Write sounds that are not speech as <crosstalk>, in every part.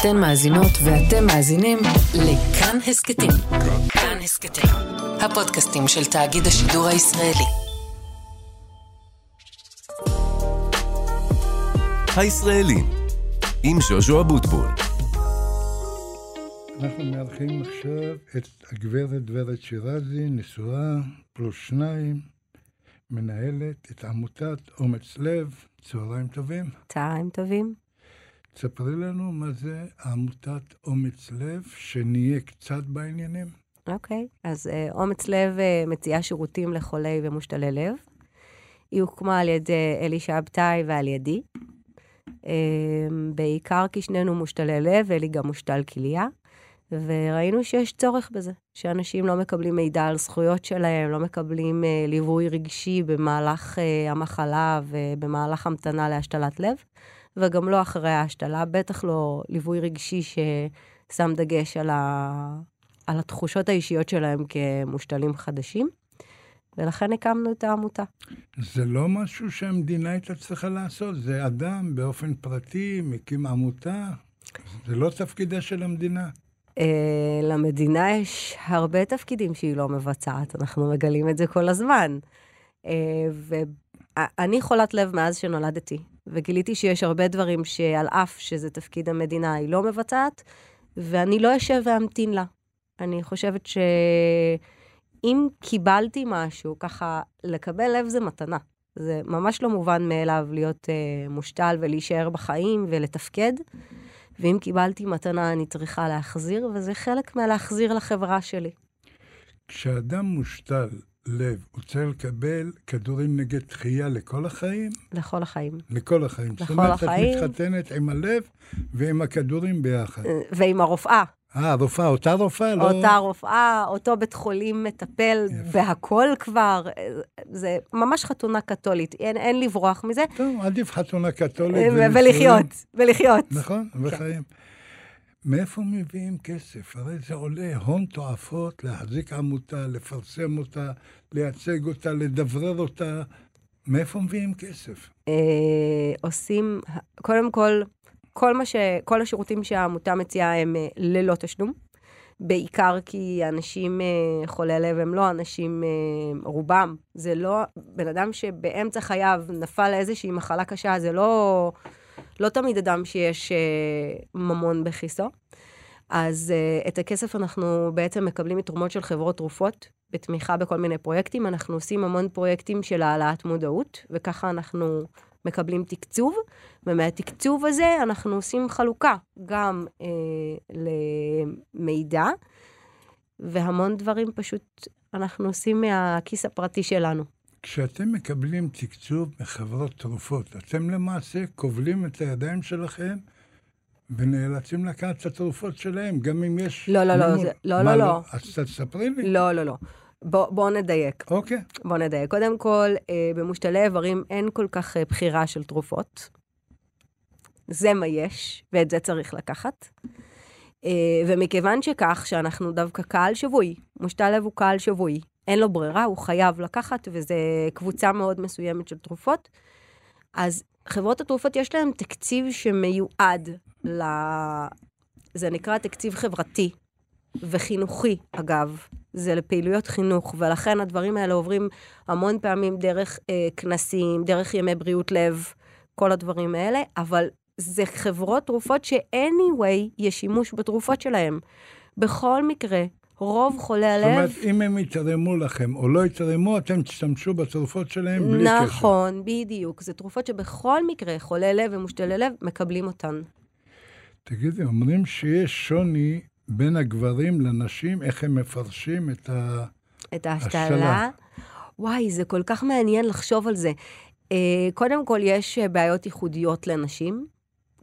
אתן מאזינות ואתם מאזינים לכאן הסכתים. כאן הסכתים, הפודקאסטים של תאגיד השידור הישראלי. הישראלים, עם ז'וז'ו אבוטבול. אנחנו מארחים עכשיו את הגברת ורד שירזי, נשואה, פלוס שניים, מנהלת את עמותת אומץ לב. צהריים טובים. צהריים טובים. תספרי לנו מה זה עמותת אומץ לב, שנהיה קצת בעניינים. אוקיי, okay, אז uh, אומץ לב uh, מציעה שירותים לחולי ומושתלי לב. היא הוקמה על ידי אלי שבתאי ועל ידי. Uh, בעיקר כי שנינו מושתלי לב, אלי גם מושתל כליה. וראינו שיש צורך בזה, שאנשים לא מקבלים מידע על זכויות שלהם, לא מקבלים uh, ליווי רגשי במהלך uh, המחלה ובמהלך המתנה להשתלת לב, וגם לא אחרי ההשתלה, בטח לא ליווי רגשי ששם דגש על, ה... על התחושות האישיות שלהם כמושתלים חדשים. ולכן הקמנו את העמותה. זה לא משהו שהמדינה הייתה צריכה לעשות, זה אדם באופן פרטי מקים עמותה, זה לא תפקידה של המדינה. Uh, למדינה יש הרבה תפקידים שהיא לא מבצעת, אנחנו מגלים את זה כל הזמן. ואני חולת לב מאז שנולדתי, וגיליתי שיש הרבה דברים שעל אף שזה תפקיד המדינה, היא לא מבצעת, ואני לא אשב ואמתין לה. אני חושבת שאם קיבלתי משהו, ככה, לקבל לב זה מתנה. זה ממש לא מובן מאליו להיות uh, מושתל ולהישאר בחיים ולתפקד. ואם קיבלתי מתנה, אני צריכה להחזיר, וזה חלק מהלהחזיר לחברה שלי. כשאדם מושתל לב, הוא צריך לקבל כדורים נגד תחייה לכל החיים? לכל החיים. לכל החיים. לכל זאת אומרת, החיים. את מתחתנת עם הלב ועם הכדורים ביחד. ועם הרופאה. אה, רופאה, אותה רופאה? לא... אותה רופאה, אותו בית חולים מטפל יפה. בהכל כבר. זה ממש חתונה קתולית, אין, אין לברוח מזה. טוב, עדיף חתונה קתולית. ונישואים. ולחיות, ולחיות. נכון, וחיים. מאיפה מביאים כסף? הרי זה עולה הון תועפות להחזיק עמותה, לפרסם אותה, לייצג אותה, לדברר אותה. מאיפה מביאים כסף? אה, עושים, קודם כל, כל, ש, כל השירותים שהעמותה מציעה הם אה, ללא תשלום. בעיקר כי אנשים אה, חולי לב הם לא אנשים, רובם, זה לא, בן אדם שבאמצע חייו נפל לאיזושהי מחלה קשה, זה לא, לא תמיד אדם שיש אה, ממון בכיסו. אז uh, את הכסף אנחנו בעצם מקבלים מתרומות של חברות תרופות, בתמיכה בכל מיני פרויקטים. אנחנו עושים המון פרויקטים של העלאת מודעות, וככה אנחנו מקבלים תקצוב, ומהתקצוב הזה אנחנו עושים חלוקה גם uh, למידע, והמון דברים פשוט אנחנו עושים מהכיס הפרטי שלנו. כשאתם מקבלים תקצוב מחברות תרופות, אתם למעשה כובלים את הידיים שלכם ונאלצים לקחת את התרופות שלהם, גם אם יש... לא, לא, לא. זה- לא, מה, לא, לא. אז תספרי לי. לא, לא, לא. בואו בוא נדייק. אוקיי. בוא נדייק. קודם כל, אה, במושתלי איברים אין כל כך אה, בחירה של תרופות. זה מה יש, ואת זה צריך לקחת. אה, ומכיוון שכך, שאנחנו דווקא קהל שבוי, מושתל לב הוא קהל שבוי, אין לו ברירה, הוא חייב לקחת, וזו קבוצה מאוד מסוימת של תרופות. אז חברות התרופות יש להן תקציב שמיועד ל... זה נקרא תקציב חברתי וחינוכי, אגב. זה לפעילויות חינוך, ולכן הדברים האלה עוברים המון פעמים דרך אה, כנסים, דרך ימי בריאות לב, כל הדברים האלה, אבל זה חברות תרופות ש-anyway יש שימוש בתרופות שלהם. בכל מקרה, רוב חולי זאת הלב... אומרת, אם הם יתרמו לכם או לא יתרמו, אתם תשתמשו בתרופות שלהם בלי קשר. נכון, בדיוק. זה תרופות שבכל מקרה חולי לב ומושתלי לב מקבלים אותן. תגידי, אומרים שיש שוני בין הגברים לנשים, איך הם מפרשים את ה... את ההשתלה. השתלה. וואי, זה כל כך מעניין לחשוב על זה. Uh, קודם כל, יש אה, בעיות ייחודיות לנשים,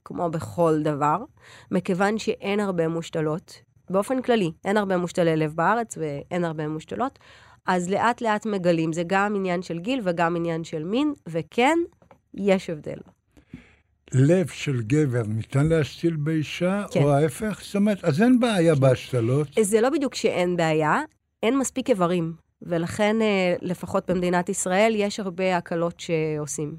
כמו בכל דבר, מכיוון שאין הרבה מושתלות. באופן כללי, אין הרבה מושתלי לב בארץ ואין הרבה מושתלות, אז לאט לאט מגלים, זה גם עניין של גיל וגם עניין של מין, וכן, יש הבדל. לב של גבר ניתן להשתיל באישה, כן. או ההפך? זאת אומרת, אז אין בעיה בהשתלות. זה לא בדיוק שאין בעיה, אין מספיק איברים, ולכן, אה, לפחות במדינת ישראל, יש הרבה הקלות שעושים.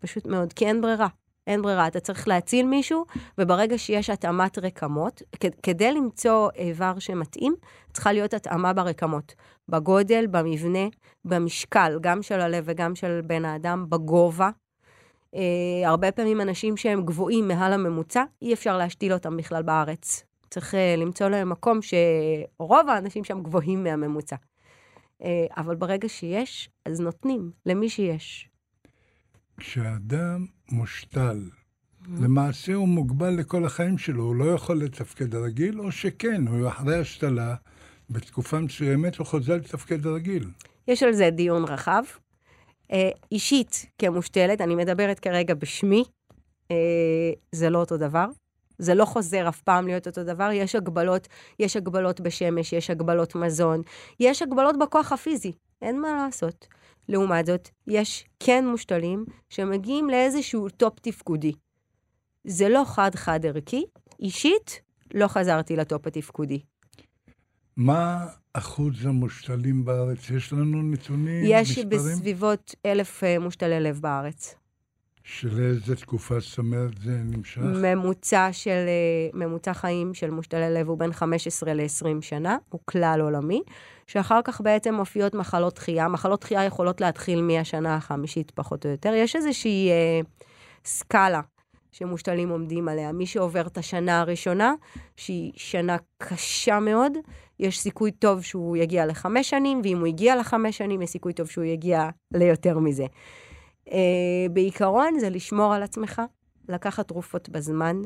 פשוט מאוד, כי אין ברירה. אין ברירה, אתה צריך להציל מישהו, וברגע שיש התאמת רקמות, כדי למצוא איבר שמתאים, צריכה להיות התאמה ברקמות. בגודל, במבנה, במשקל, גם של הלב וגם של בן האדם, בגובה. Uh, הרבה פעמים אנשים שהם גבוהים מעל הממוצע, אי אפשר להשתיל אותם בכלל בארץ. צריך uh, למצוא להם מקום שרוב האנשים שם גבוהים מהממוצע. Uh, אבל ברגע שיש, אז נותנים למי שיש. כשאדם מושתל, mm-hmm. למעשה הוא מוגבל לכל החיים שלו, הוא לא יכול לתפקד רגיל, או שכן, הוא אחרי השתלה, בתקופה מסוימת הוא חוזר לתפקד רגיל. יש על זה דיון רחב. אה, אישית, כמושתלת, אני מדברת כרגע בשמי, אה, זה לא אותו דבר. זה לא חוזר אף פעם להיות אותו דבר, יש הגבלות, יש הגבלות בשמש, יש הגבלות מזון, יש הגבלות בכוח הפיזי, אין מה לעשות. לעומת זאת, יש כן מושתלים שמגיעים לאיזשהו טופ תפקודי. זה לא חד-חד ערכי, אישית, לא חזרתי לטופ התפקודי. מה אחוז המושתלים בארץ? יש לנו נתונים, יש מספרים? יש בסביבות אלף אה, מושתלי לב בארץ. שלאיזה תקופה, זאת אומרת, זה נמשך? ממוצע של, אה, ממוצע חיים של מושתלי לב הוא בין 15 ל-20 שנה, הוא כלל עולמי, שאחר כך בעצם מופיעות מחלות דחייה. מחלות דחייה יכולות להתחיל מהשנה החמישית, פחות או יותר. יש איזושהי אה, סקאלה שמושתלים עומדים עליה. מי שעובר את השנה הראשונה, שהיא שנה קשה מאוד, יש סיכוי טוב שהוא יגיע לחמש שנים, ואם הוא הגיע לחמש שנים, יש סיכוי טוב שהוא יגיע ליותר מזה. Uh, בעיקרון זה לשמור על עצמך, לקחת תרופות בזמן,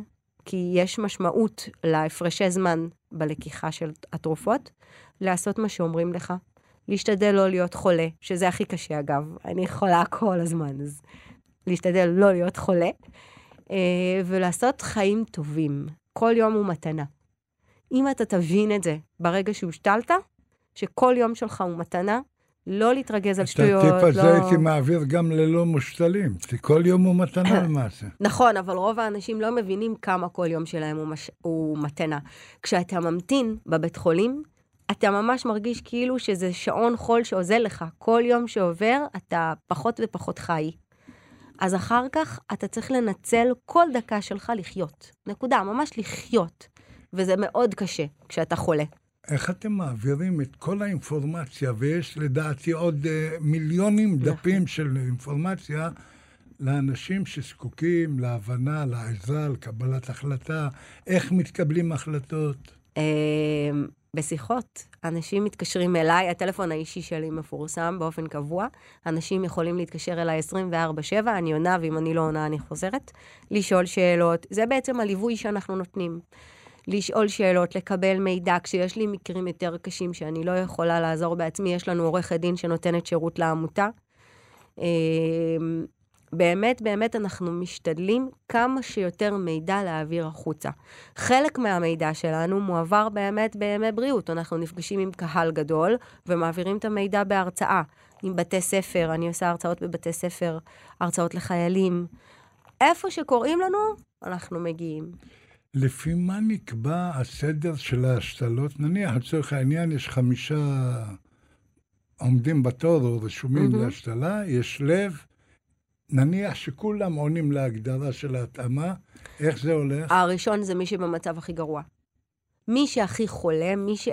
כי יש משמעות להפרשי זמן בלקיחה של התרופות, לעשות מה שאומרים לך, להשתדל לא להיות חולה, שזה הכי קשה אגב, אני חולה כל הזמן, אז להשתדל לא להיות חולה, uh, ולעשות חיים טובים. כל יום הוא מתנה. אם אתה תבין את זה ברגע שהושתלת, שכל יום שלך הוא מתנה, לא להתרגז על שטויות. את הטיפ הזה לא... הייתי מעביר גם ללא מושתלים, כי כל יום הוא מתנה <coughs> למעשה. נכון, אבל רוב האנשים לא מבינים כמה כל יום שלהם הוא, מש... הוא מתנה. כשאתה ממתין בבית חולים, אתה ממש מרגיש כאילו שזה שעון חול שאוזל לך. כל יום שעובר, אתה פחות ופחות חי. אז אחר כך אתה צריך לנצל כל דקה שלך לחיות. נקודה, ממש לחיות. וזה מאוד קשה כשאתה חולה. איך אתם מעבירים את כל האינפורמציה, ויש לדעתי עוד uh, מיליונים נכון. דפים של אינפורמציה, לאנשים שזקוקים להבנה, לעזרה, לקבלת החלטה, איך מתקבלים החלטות? אמ, בשיחות. אנשים מתקשרים אליי, הטלפון האישי שלי מפורסם באופן קבוע. אנשים יכולים להתקשר אליי 24/7, אני עונה, ואם אני לא עונה, אני חוזרת. לשאול שאלות. זה בעצם הליווי שאנחנו נותנים. לשאול שאלות, לקבל מידע. כשיש לי מקרים יותר קשים שאני לא יכולה לעזור בעצמי, יש לנו עורכת דין שנותנת שירות לעמותה. אמ, באמת, באמת אנחנו משתדלים כמה שיותר מידע להעביר החוצה. חלק מהמידע שלנו מועבר באמת בימי בריאות. אנחנו נפגשים עם קהל גדול ומעבירים את המידע בהרצאה. עם בתי ספר, אני עושה הרצאות בבתי ספר, הרצאות לחיילים. איפה שקוראים לנו, אנחנו מגיעים. לפי מה נקבע הסדר של ההשתלות? נניח, לצורך העניין, יש חמישה עומדים בתור או רשומים mm-hmm. להשתלה, יש לב, נניח שכולם עונים להגדרה של ההתאמה, איך זה הולך? הראשון זה מי שבמצב הכי גרוע. מי שהכי חולה, מי ש...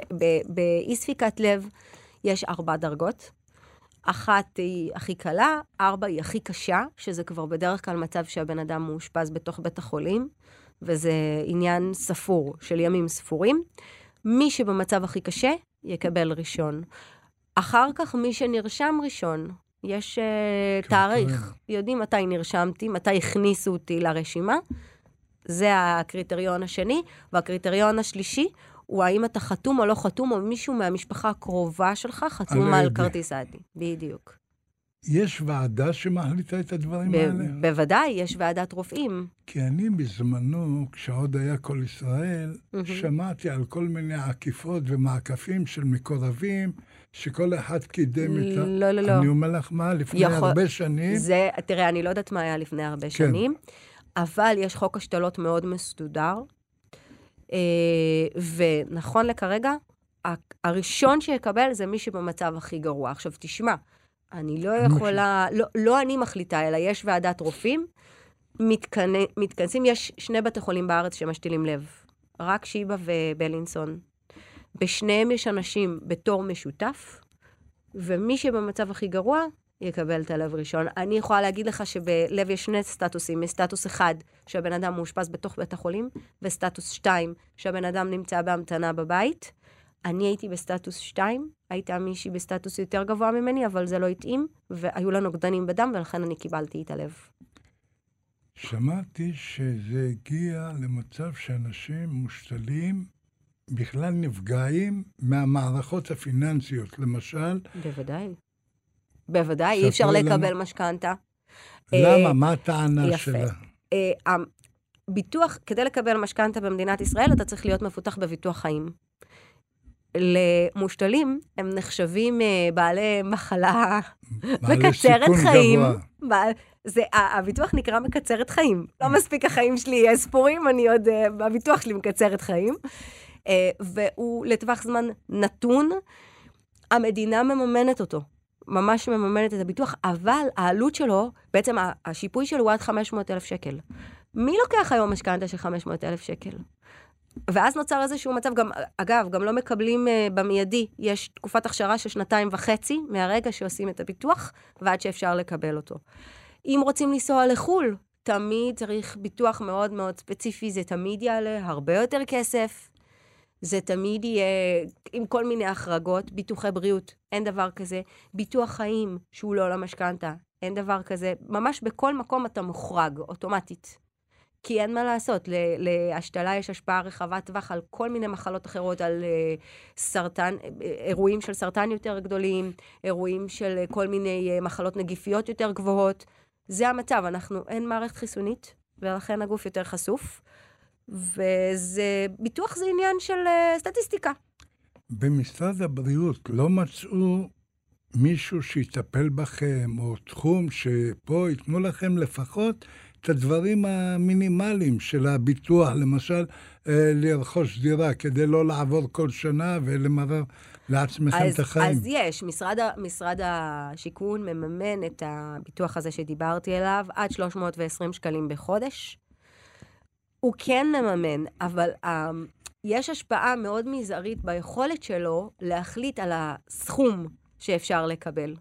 באי ספיקת לב יש ארבע דרגות. אחת היא הכי קלה, ארבע היא הכי קשה, שזה כבר בדרך כלל מצב שהבן אדם מאושפז בתוך בית החולים. וזה עניין ספור של ימים ספורים. מי שבמצב הכי קשה, יקבל ראשון. אחר כך, מי שנרשם ראשון, יש uh, תאריך. יודעים מתי נרשמתי, מתי הכניסו אותי לרשימה. זה הקריטריון השני. והקריטריון השלישי הוא האם אתה חתום או לא חתום, או מישהו מהמשפחה הקרובה שלך חתום על כרטיס האדי. בדיוק. יש ועדה שמחליטה את הדברים ב- האלה? בוודאי, יש ועדת רופאים. כי אני בזמנו, כשעוד היה כל ישראל, mm-hmm. שמעתי על כל מיני עקיפות ומעקפים של מקורבים, שכל אחד קידם את ה... לא, לא, לא. אני אומר לך מה, לפני יכול... הרבה שנים... זה, תראה, אני לא יודעת מה היה לפני הרבה כן. שנים, אבל יש חוק השתלות מאוד מסודר, אה, ונכון לכרגע, הראשון שיקבל זה מי שבמצב הכי גרוע. עכשיו, תשמע, אני לא יכולה, לא, לא אני מחליטה, אלא יש ועדת רופאים, מתכנ... מתכנסים, יש שני בתי חולים בארץ שמשתילים לב, רק שיבא ובלינסון. בשניהם יש אנשים בתור משותף, ומי שבמצב הכי גרוע, יקבל את הלב ראשון. אני יכולה להגיד לך שבלב יש שני סטטוסים, סטטוס אחד, שהבן אדם מאושפז בתוך בית החולים, וסטטוס שתיים, שהבן אדם נמצא בהמתנה בבית. אני הייתי בסטטוס שתיים, הייתה מישהי בסטטוס יותר גבוה ממני, אבל זה לא התאים, והיו לה נוגדנים בדם, ולכן אני קיבלתי את הלב. שמעתי שזה הגיע למצב שאנשים מושתלים בכלל נפגעים מהמערכות הפיננסיות. למשל, בוודאי. בוודאי, אי אפשר. לקבל משכנתה. למה? אה, מה הטענה יפה. שלה? אה, ביטוח, כדי לקבל משכנתה במדינת ישראל, אתה צריך להיות מפותח בביטוח חיים. למושתלים, הם נחשבים אה, בעלי מחלה בעלי מקצרת סיכון חיים. גבוה. בעל- זה, ה- הביטוח נקרא מקצרת חיים. לא מספיק החיים שלי אה, ספורים, אני עוד, אה, הביטוח שלי מקצרת חיים. אה, והוא לטווח זמן נתון, המדינה מממנת אותו. ממש מממנת את הביטוח, אבל העלות שלו, בעצם השיפוי שלו הוא עד 500 אלף שקל. מי לוקח היום משכנתה של 500 אלף שקל? ואז נוצר איזשהו מצב, גם, אגב, גם לא מקבלים uh, במיידי, יש תקופת הכשרה של שנתיים וחצי מהרגע שעושים את הביטוח ועד שאפשר לקבל אותו. אם רוצים לנסוע לחו"ל, תמיד צריך ביטוח מאוד מאוד ספציפי, זה תמיד יעלה הרבה יותר כסף, זה תמיד יהיה עם כל מיני החרגות, ביטוחי בריאות, אין דבר כזה. ביטוח חיים, שהוא לא למשכנתה, אין דבר כזה. ממש בכל מקום אתה מוחרג, אוטומטית. כי אין מה לעשות, להשתלה יש השפעה רחבת טווח על כל מיני מחלות אחרות, על uh, סרטן, אה, אירועים של סרטן יותר גדולים, אירועים של uh, כל מיני מחלות נגיפיות יותר גבוהות. זה המצב, אנחנו, אין מערכת חיסונית, ולכן הגוף יותר חשוף. וזה, ביטוח זה עניין של סטטיסטיקה. במשרד הבריאות לא מצאו מישהו שיטפל בכם, או תחום שפה ייתנו לכם לפחות את הדברים המינימליים של הביטוח, למשל, אה, לרכוש דירה כדי לא לעבור כל שנה ולמרר לעצמכם אז, את החיים. אז יש, משרד, משרד השיכון מממן את הביטוח הזה שדיברתי עליו עד 320 שקלים בחודש. הוא כן מממן, אבל um, יש השפעה מאוד מזערית ביכולת שלו להחליט על הסכום שאפשר לקבל.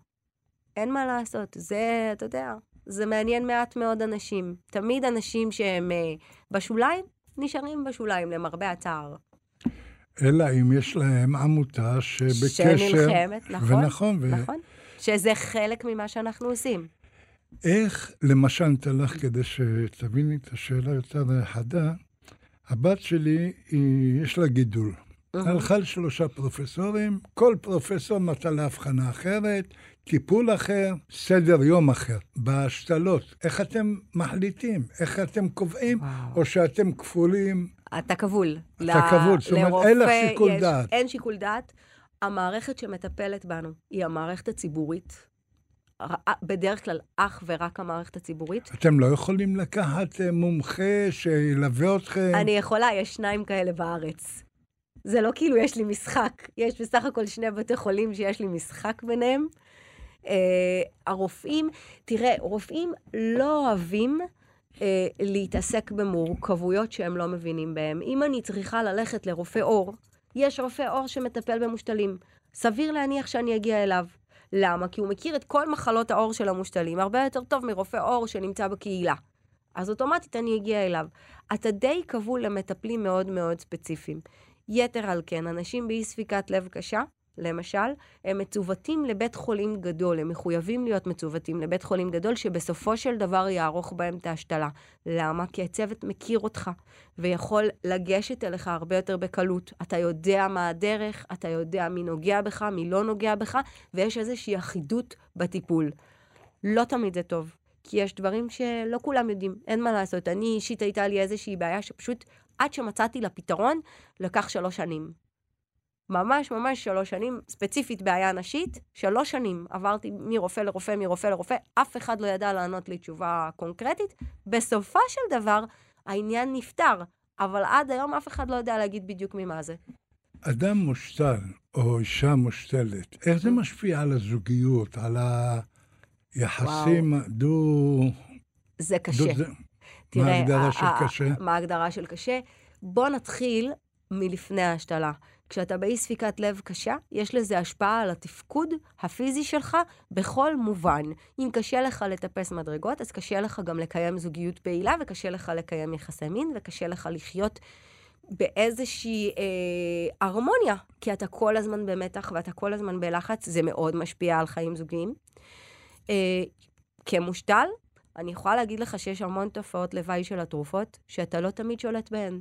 אין מה לעשות, זה, אתה יודע, זה מעניין מעט מאוד אנשים. תמיד אנשים שהם uh, בשוליים, נשארים בשוליים, למרבה הצער. אלא אם יש להם עמותה שבקשר... שנלחמת, נכון, ונכון, ו... נכון. שזה חלק ממה שאנחנו עושים. איך, למשל, תלך כדי שתביני את השאלה יותר חדה, הבת שלי, היא, יש לה גידול. הלכה לשלושה פרופסורים, כל פרופסור נתן לה הבחנה אחרת, טיפול אחר, סדר יום אחר. בהשתלות, איך אתם מחליטים? איך אתם קובעים? וואו. או שאתם כפולים? אתה כבול. אתה כבול, זאת אומרת, אין לך שיקול יש- דעת. אין שיקול דעת. המערכת שמטפלת בנו היא המערכת הציבורית. ר- בדרך כלל אך ורק המערכת הציבורית. אתם לא יכולים לקחת אה, מומחה שילווה אתכם? אני יכולה, יש שניים כאלה בארץ. זה לא כאילו יש לי משחק, יש בסך הכל שני בתי חולים שיש לי משחק ביניהם. Uh, הרופאים, תראה, רופאים לא אוהבים uh, להתעסק במורכבויות שהם לא מבינים בהם. אם אני צריכה ללכת לרופא עור, יש רופא עור שמטפל במושתלים. סביר להניח שאני אגיע אליו. למה? כי הוא מכיר את כל מחלות העור של המושתלים הרבה יותר טוב מרופא עור שנמצא בקהילה. אז אוטומטית אני אגיע אליו. אתה די כבול למטפלים מאוד מאוד ספציפיים. יתר על כן, אנשים באי ספיקת לב קשה, למשל, הם מצוותים לבית חולים גדול, הם מחויבים להיות מצוותים לבית חולים גדול, שבסופו של דבר יערוך בהם את ההשתלה. למה? כי הצוות מכיר אותך, ויכול לגשת אליך הרבה יותר בקלות. אתה יודע מה הדרך, אתה יודע מי נוגע בך, מי לא נוגע בך, ויש איזושהי אחידות בטיפול. לא תמיד זה טוב, כי יש דברים שלא כולם יודעים, אין מה לעשות. אני אישית הייתה לי איזושהי בעיה שפשוט, עד שמצאתי לה פתרון, לקח שלוש שנים. ממש ממש שלוש שנים, ספציפית בעיה נשית, שלוש שנים עברתי מרופא לרופא, מרופא לרופא, אף אחד לא ידע לענות לי תשובה קונקרטית. בסופו של דבר, העניין נפתר, אבל עד היום אף אחד לא יודע להגיד בדיוק ממה זה. אדם מושתל, או אישה מושתלת, איך זה משפיע על הזוגיות, על היחסים דו... זה קשה. דו... תראה, מה ההגדרה של קשה? מה ההגדרה של קשה? בוא נתחיל מלפני ההשתלה. כשאתה באי ספיקת לב קשה, יש לזה השפעה על התפקוד הפיזי שלך בכל מובן. אם קשה לך לטפס מדרגות, אז קשה לך גם לקיים זוגיות פעילה, וקשה לך לקיים יחסי מין, וקשה לך לחיות באיזושהי אה, הרמוניה, כי אתה כל הזמן במתח ואתה כל הזמן בלחץ, זה מאוד משפיע על חיים זוגיים. אה, כמושתל, אני יכולה להגיד לך שיש המון תופעות לוואי של התרופות, שאתה לא תמיד שולט בהן.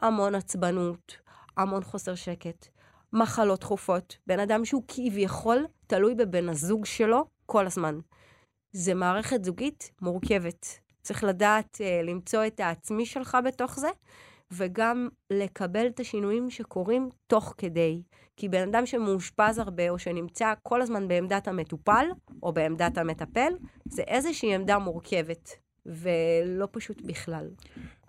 המון עצבנות, המון חוסר שקט, מחלות תכופות. בן אדם שהוא כביכול תלוי בבן הזוג שלו כל הזמן. זה מערכת זוגית מורכבת. צריך לדעת uh, למצוא את העצמי שלך בתוך זה, וגם לקבל את השינויים שקורים תוך כדי. כי בן אדם שמאושפז הרבה, או שנמצא כל הזמן בעמדת המטופל, או בעמדת המטפל, זה איזושהי עמדה מורכבת, ולא פשוט בכלל.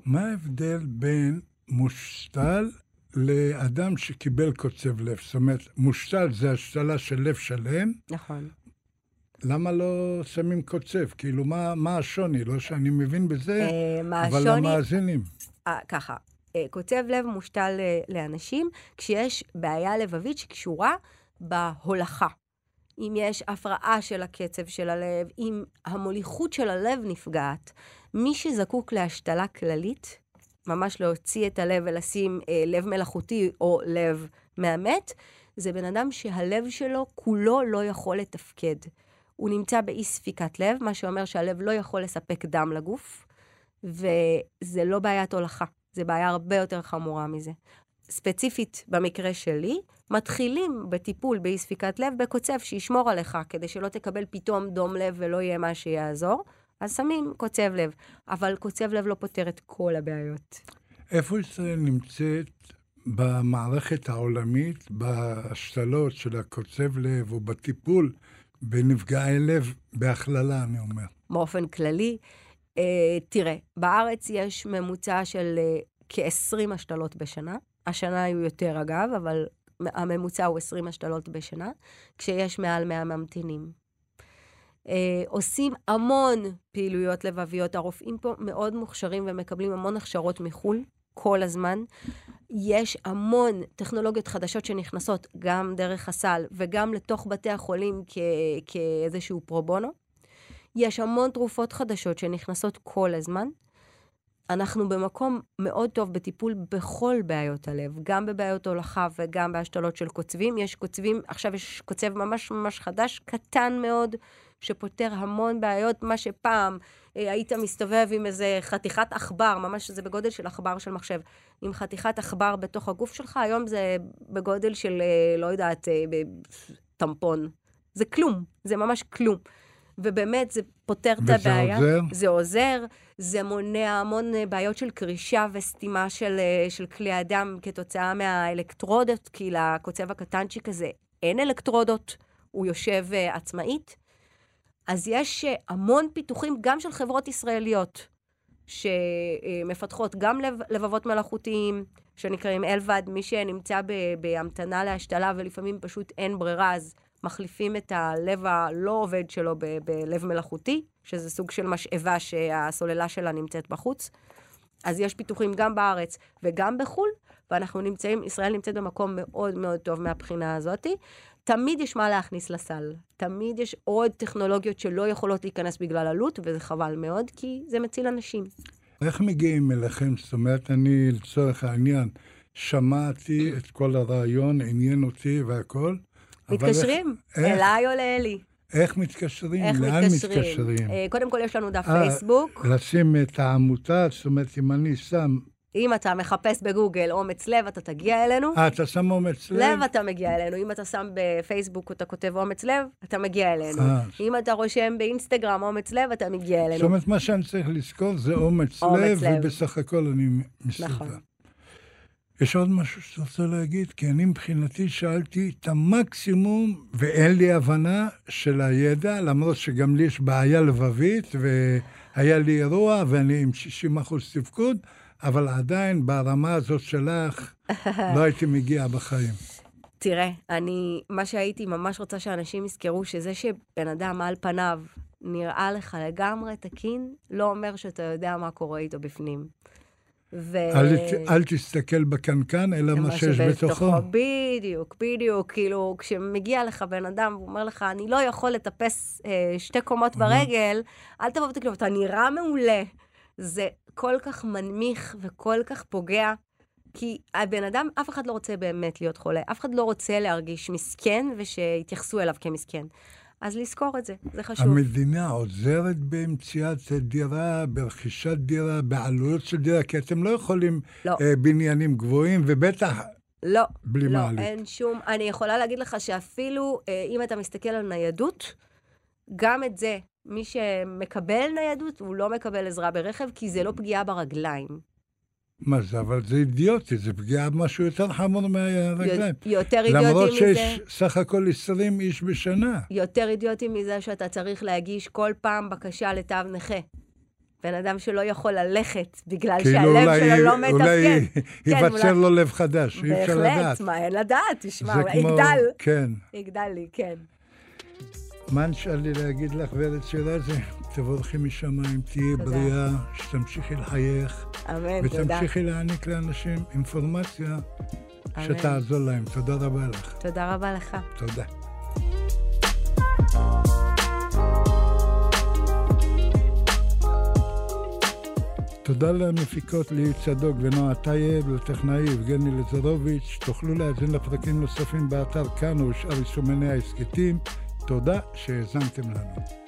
מה ההבדל בין מושתל לאדם שקיבל קוצב לב? זאת אומרת, מושתל זה השתלה של לב שלם, נכון. למה לא שמים קוצב? כאילו, מה, מה השוני? לא שאני מבין בזה, אה, אבל השוני? למאזינים. אה, ככה, קוצב לב מושתל אה, לאנשים כשיש בעיה לבבית שקשורה בהולכה. אם יש הפרעה של הקצב של הלב, אם המוליכות של הלב נפגעת. מי שזקוק להשתלה כללית, ממש להוציא את הלב ולשים אה, לב מלאכותי או לב מאמת, זה בן אדם שהלב שלו כולו לא יכול לתפקד. הוא נמצא באי ספיקת לב, מה שאומר שהלב לא יכול לספק דם לגוף, וזה לא בעיית הולכה, זה בעיה הרבה יותר חמורה מזה. ספציפית במקרה שלי, מתחילים בטיפול באי ספיקת לב בקוצב שישמור עליך, כדי שלא תקבל פתאום דום לב ולא יהיה מה שיעזור, אז שמים קוצב לב. אבל קוצב לב לא פותר את כל הבעיות. איפה ישראל נמצאת במערכת העולמית, בהשתלות של הקוצב לב או בטיפול בנפגעי לב, בהכללה, אני אומר? באופן כללי, אה, תראה, בארץ יש ממוצע של אה, כ-20 השתלות בשנה. השנה היו יותר אגב, אבל הממוצע הוא 20 השתלות בשנה, כשיש מעל 100 ממתינים. אה, עושים המון פעילויות לבביות. הרופאים פה מאוד מוכשרים ומקבלים המון הכשרות מחו"ל כל הזמן. יש המון טכנולוגיות חדשות שנכנסות גם דרך הסל וגם לתוך בתי החולים כ- כאיזשהו פרו-בונו. יש המון תרופות חדשות שנכנסות כל הזמן. אנחנו במקום מאוד טוב בטיפול בכל בעיות הלב, גם בבעיות הולכה וגם בהשתלות של קוצבים. יש קוצבים, עכשיו יש קוצב ממש ממש חדש, קטן מאוד, שפותר המון בעיות. מה שפעם אה, היית מסתובב עם איזה חתיכת עכבר, ממש זה בגודל של עכבר של מחשב, עם חתיכת עכבר בתוך הגוף שלך, היום זה בגודל של, אה, לא יודעת, אה, טמפון. זה כלום, זה ממש כלום. ובאמת, זה פותר את וזה הבעיה. עוזר? זה עוזר, זה מונע המון אה, בעיות של קרישה וסתימה של, אה, של כלי הדם כתוצאה מהאלקטרודות, כי לקוצב הקטנצ'יק הזה אין אלקטרודות, הוא יושב uh, עצמאית. אז יש uh, המון פיתוחים, גם של חברות ישראליות, שמפתחות גם לב, לבבות מלאכותיים, שנקראים אלבד, מי שנמצא ב, בהמתנה להשתלה ולפעמים פשוט אין ברירה, אז מחליפים את הלב הלא עובד שלו ב- בלב מלאכותי, שזה סוג של משאבה שהסוללה שלה נמצאת בחוץ. אז יש פיתוחים גם בארץ וגם בחו"ל, ואנחנו נמצאים, ישראל נמצאת במקום מאוד מאוד טוב מהבחינה הזאת. תמיד יש מה להכניס לסל. תמיד יש עוד טכנולוגיות שלא יכולות להיכנס בגלל עלות, וזה חבל מאוד, כי זה מציל אנשים. איך מגיעים אליכם? זאת אומרת, אני, לצורך העניין, שמעתי את כל הרעיון, עניין אותי והכל. מתקשרים? איך, איך, אליי או לאלי? איך מתקשרים? איך לאן מתקשרים? מתקשרים? אה, קודם כל, יש לנו דף אה, פייסבוק. לשים את העמותה, זאת אומרת, אם אני שם... אם אתה מחפש בגוגל אומץ לב, אתה תגיע אלינו. אה, אתה שם אומץ לב? לב אתה מגיע אלינו. אם אתה שם בפייסבוק, אתה כותב אומץ לב, אתה מגיע אלינו. אה. אם אתה רושם באינסטגרם אומץ לב, אתה מגיע זאת אלינו. אומרת, מה שאני צריך לזכור זה אומץ אומץ לב, לב. ובסך הכל אני מסתדר. נכון. יש עוד משהו שאתה רוצה להגיד? כי אני מבחינתי שאלתי את המקסימום, ואין לי הבנה של הידע, למרות שגם לי יש בעיה לבבית, והיה לי אירוע, ואני עם 60 אחוז תפקוד, אבל עדיין ברמה הזאת שלך לא הייתי מגיע בחיים. תראה, אני, מה שהייתי ממש רוצה שאנשים יזכרו, שזה שבן אדם על פניו נראה לך לגמרי תקין, לא אומר שאתה יודע מה קורה איתו בפנים. ו... אל, אל תסתכל בקנקן, אלא מה שיש בתוכו. בדיוק, בדיוק. כאילו, כשמגיע לך בן אדם ואומר לך, אני לא יכול לטפס אה, שתי קומות ברגל, אל תבוא ותקלוב, אתה נראה מעולה. זה כל כך מנמיך וכל כך פוגע. כי הבן אדם, אף אחד לא רוצה באמת להיות חולה, אף אחד לא רוצה להרגיש מסכן ושיתייחסו אליו כמסכן. אז לזכור את זה, זה חשוב. המדינה עוזרת במציאת דירה, ברכישת דירה, בעלויות של דירה, כי אתם לא יכולים לא. אה, בניינים גבוהים, ובטח לא, בלי לא, מעלית. לא, אין שום... אני יכולה להגיד לך שאפילו אה, אם אתה מסתכל על ניידות, גם את זה, מי שמקבל ניידות, הוא לא מקבל עזרה ברכב, כי זה לא פגיעה ברגליים. מה זה? אבל זה אידיוטי, זה פגיעה במשהו יותר חמור מהרגליים. יותר אידיוטי מזה... למרות שיש סך הכל 20 איש בשנה. יותר אידיוטי מזה שאתה צריך להגיש כל פעם בקשה לתו נכה. בן אדם שלא יכול ללכת בגלל כאילו שהלב אולי, שלו לא מתפקד. אולי כן, ייווצר לו לב חדש, אי אפשר לדעת. בהחלט, מה, אין לדעת, תשמע, יגדל. כן. יגדל לי, כן. מה נשאר לי להגיד לך, ורד שירזי? תבורכי משמיים, תהיי בריאה, שתמשיכי לחייך. אמן, תודה. ותמשיכי להעניק לאנשים אינפורמציה אמן. שתעזור להם. תודה רבה לך. תודה רבה לך. תודה. תודה למפיקות ליהי צדוק ונועה טייב, לטכנאי יבגני לזרוביץ'. תוכלו להאזין לפרקים נוספים באתר כאן ובשאר יישומני ההסכתים. תודה שהאזנתם לנו.